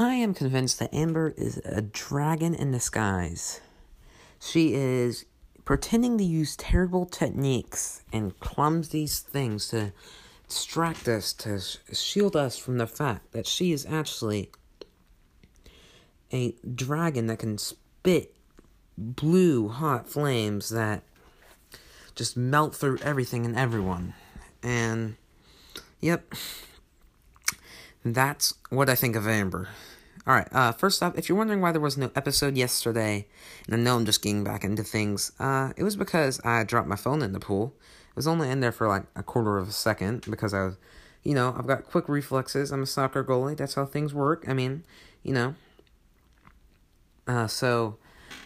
I am convinced that Amber is a dragon in disguise. She is pretending to use terrible techniques and clumsy things to distract us, to shield us from the fact that she is actually a dragon that can spit blue hot flames that just melt through everything and everyone. And, yep, that's what I think of Amber. Alright, uh, first off, if you're wondering why there was no episode yesterday, and I know I'm just getting back into things, uh, it was because I dropped my phone in the pool. It was only in there for like a quarter of a second because I was, you know, I've got quick reflexes. I'm a soccer goalie. That's how things work. I mean, you know. Uh, so,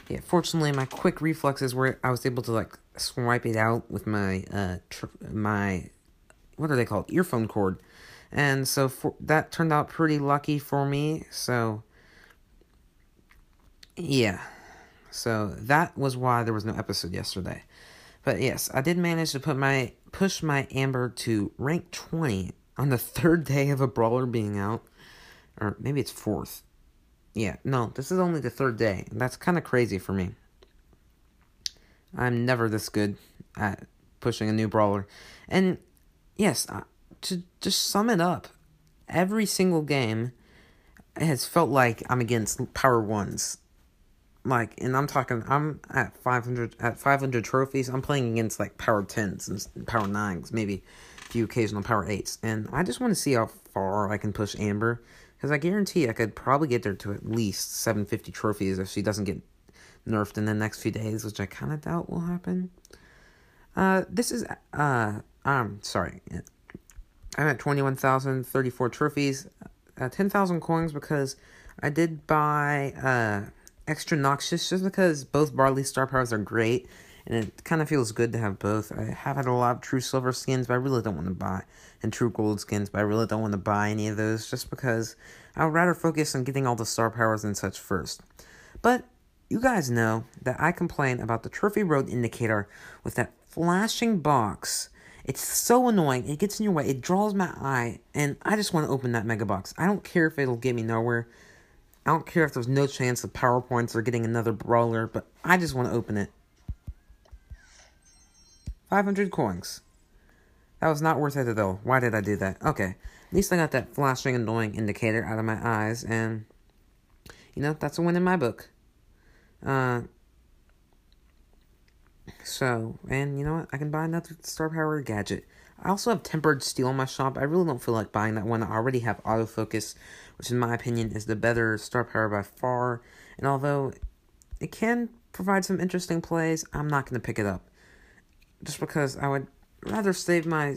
yeah, fortunately, my quick reflexes were I was able to like swipe it out with my uh tr- my what are they called earphone cord, and so for that turned out pretty lucky for me. So yeah, so that was why there was no episode yesterday. But yes, I did manage to put my push my Amber to rank twenty on the third day of a brawler being out, or maybe it's fourth. Yeah, no, this is only the third day. That's kind of crazy for me. I'm never this good at pushing a new brawler. And yes, to just sum it up, every single game has felt like I'm against power ones. Like, and I'm talking, I'm at 500, at 500 trophies, I'm playing against like power 10s and power 9s, maybe a few occasional power 8s. And I just want to see how far I can push Amber. Because I guarantee I could probably get there to at least 750 trophies if she doesn't get nerfed in the next few days, which I kind of doubt will happen. Uh, this is, uh, I'm sorry. I'm at 21,034 trophies, uh, 10,000 coins because I did buy, uh, extra noxious just because both barley star powers are great and it kind of feels good to have both. I have had a lot of true silver skins, but I really don't want to buy, and true gold skins, but I really don't want to buy any of those just because I would rather focus on getting all the star powers and such first. But you guys know that I complain about the Trophy Road indicator with that flashing box. It's so annoying. It gets in your way. It draws my eye, and I just want to open that mega box. I don't care if it'll get me nowhere. I don't care if there's no chance of Power Points or getting another brawler, but I just want to open it. 500 coins. That was not worth it though. Why did I do that? Okay. At least I got that flashing annoying indicator out of my eyes, and you know, that's a win in my book. Uh, so, and you know what? I can buy another star power gadget. I also have tempered steel in my shop. I really don't feel like buying that one. I already have autofocus, which in my opinion is the better star power by far. And although it can provide some interesting plays, I'm not going to pick it up just because I would rather save my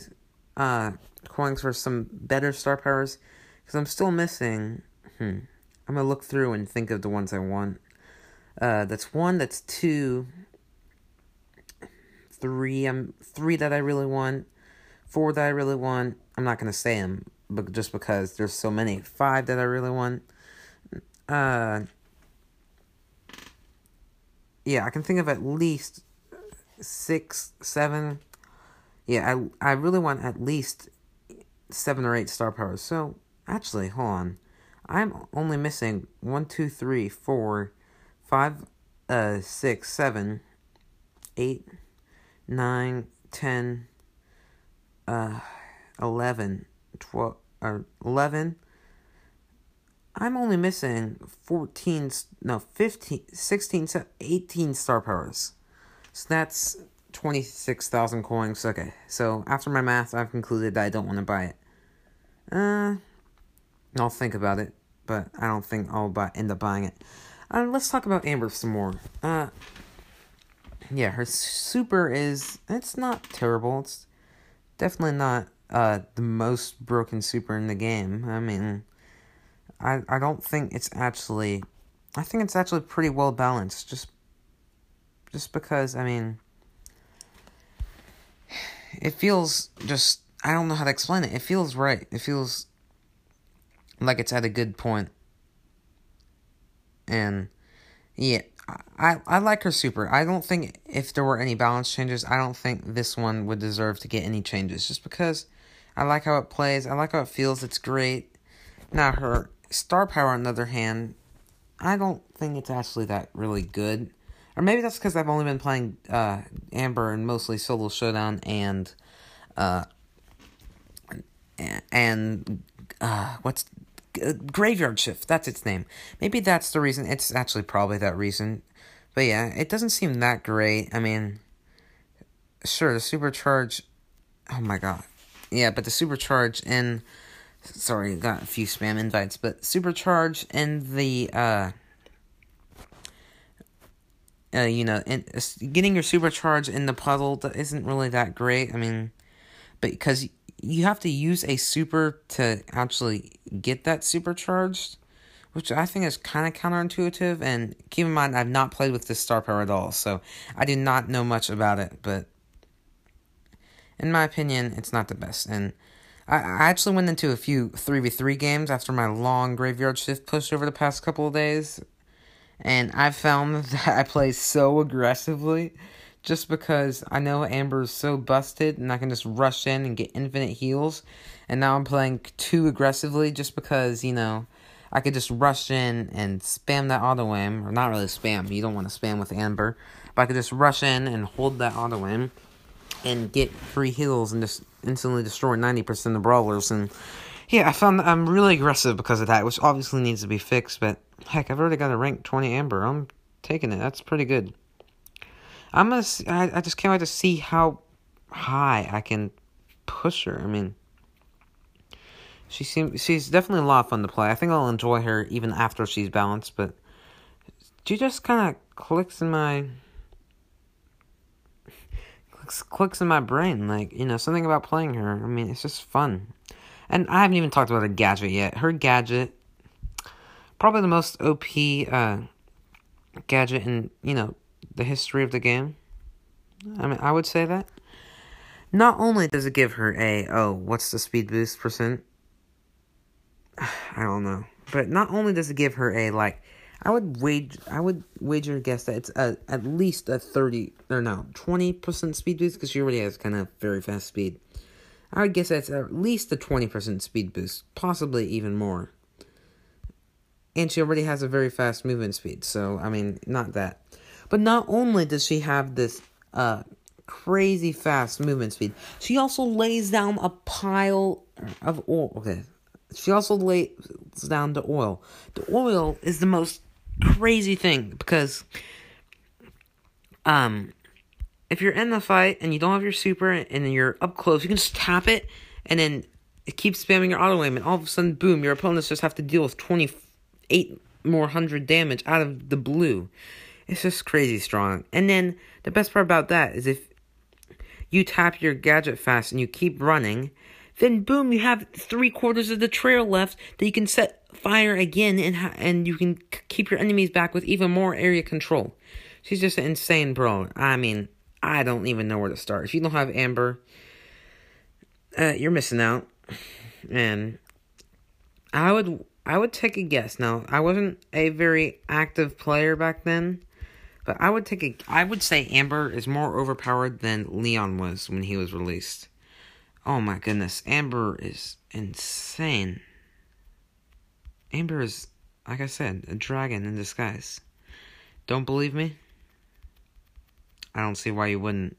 uh, coins for some better star powers because I'm still missing. Hmm. I'm gonna look through and think of the ones I want. Uh, that's one. That's two. Three. I'm three that I really want. Four that I really want. I'm not gonna say them, but just because there's so many. Five that I really want. Uh. Yeah, I can think of at least six, seven. Yeah, I I really want at least seven or eight star powers. So actually, hold on. I'm only missing one, two, three, four, five, uh, six, seven, eight, nine, ten, uh, eleven, twelve, or eleven. I'm only missing 14, no, 15, 16, 18 star powers. So that's 26,000 coins. Okay, so after my math, I've concluded that I don't want to buy it. Uh, I'll think about it, but I don't think I'll buy, end up buying it. Uh, let's talk about Amber some more. Uh, yeah, her super is, it's not terrible. It's definitely not, uh, the most broken super in the game. I mean, I, I don't think it's actually, I think it's actually pretty well balanced. Just just because, I mean, it feels just, I don't know how to explain it. It feels right. It feels like it's at a good point. And, yeah, I, I like her super. I don't think if there were any balance changes, I don't think this one would deserve to get any changes. Just because I like how it plays, I like how it feels, it's great. Now, her Star Power, on the other hand, I don't think it's actually that really good. Or maybe that's because I've only been playing uh, Amber and mostly Solo Showdown and uh, and uh, what's Graveyard Shift? That's its name. Maybe that's the reason. It's actually probably that reason. But yeah, it doesn't seem that great. I mean, sure, the supercharge. Oh my god. Yeah, but the supercharge and Sorry, got a few spam invites, but supercharge and the. uh uh, you know, uh, getting your supercharge in the puzzle isn't really that great. I mean, because you have to use a super to actually get that supercharged, which I think is kind of counterintuitive. And keep in mind, I've not played with this star power at all, so I do not know much about it. But in my opinion, it's not the best. And I, I actually went into a few 3v3 games after my long graveyard shift push over the past couple of days. And I found that I play so aggressively just because I know Amber is so busted and I can just rush in and get infinite heals. And now I'm playing too aggressively just because, you know, I could just rush in and spam that auto aim. Or not really spam, you don't want to spam with Amber. But I could just rush in and hold that auto aim and get free heals and just instantly destroy 90% of the brawlers. And yeah, I found that I'm really aggressive because of that, which obviously needs to be fixed. But heck, I've already got a rank 20 Amber. I'm taking it. That's pretty good. I'm gonna. I I just can't wait to see how high I can push her. I mean, she seems she's definitely a lot of fun to play. I think I'll enjoy her even after she's balanced. But she just kind of clicks in my clicks clicks in my brain. Like you know something about playing her. I mean, it's just fun. And I haven't even talked about her gadget yet. Her gadget, probably the most OP uh, gadget in you know the history of the game. I mean, I would say that. Not only does it give her a, oh, what's the speed boost percent? I don't know. But not only does it give her a, like, I would wager, I would wager guess that it's a, at least a 30, or no, 20% speed boost, because she already has kind of very fast speed. I would guess that's at least a 20% speed boost, possibly even more. And she already has a very fast movement speed, so, I mean, not that. But not only does she have this uh, crazy fast movement speed, she also lays down a pile of oil. Okay. She also lays down the oil. The oil is the most crazy thing because um if you're in the fight and you don't have your super and you're up close, you can just tap it and then it keeps spamming your auto aim and all of a sudden boom, your opponents just have to deal with 28 more hundred damage out of the blue. It's just crazy strong. And then the best part about that is if you tap your gadget fast and you keep running, then boom, you have three quarters of the trail left that you can set fire again and ha- and you can c- keep your enemies back with even more area control. She's just an insane bro. I mean, I don't even know where to start. If you don't have Amber, uh, you're missing out. And I would I would take a guess. Now, I wasn't a very active player back then, but I would take a I would say Amber is more overpowered than Leon was when he was released. Oh my goodness, Amber is insane. Amber is like I said, a dragon in disguise. Don't believe me? I don't see why you wouldn't.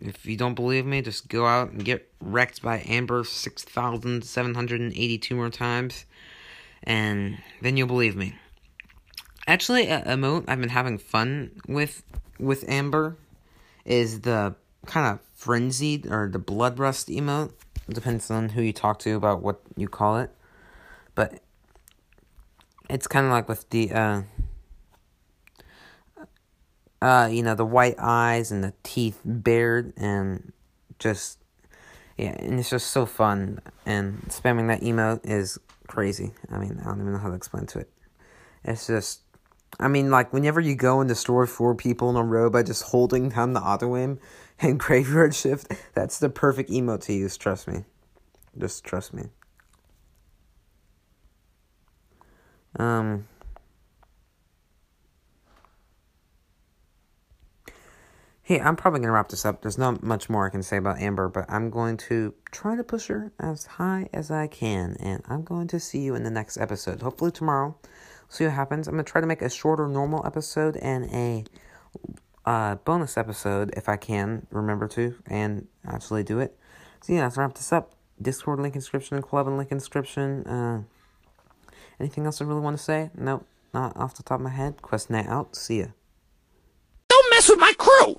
If you don't believe me, just go out and get wrecked by Amber 6,782 more times, and then you'll believe me. Actually, a emote I've been having fun with with Amber is the kind of frenzied or the blood rust emote. Depends on who you talk to about what you call it, but it's kind of like with the uh, uh, you know, the white eyes and the teeth bared and just yeah, and it's just so fun. And spamming that emote is crazy. I mean, I don't even know how to explain to it. It's just I mean, like, whenever you go and destroy four people in a row by just holding down the auto aim and graveyard shift, that's the perfect emote to use, trust me. Just trust me. Um. Hey, I'm probably going to wrap this up. There's not much more I can say about Amber, but I'm going to try to push her as high as I can. And I'm going to see you in the next episode. Hopefully tomorrow. See what happens. I'm going to try to make a shorter normal episode and a uh, bonus episode if I can remember to and actually do it. So yeah, let's wrap this up. Discord link inscription, club and link inscription. Uh, anything else I really want to say? Nope, not off the top of my head. Quest out. See ya. Don't mess with my crew!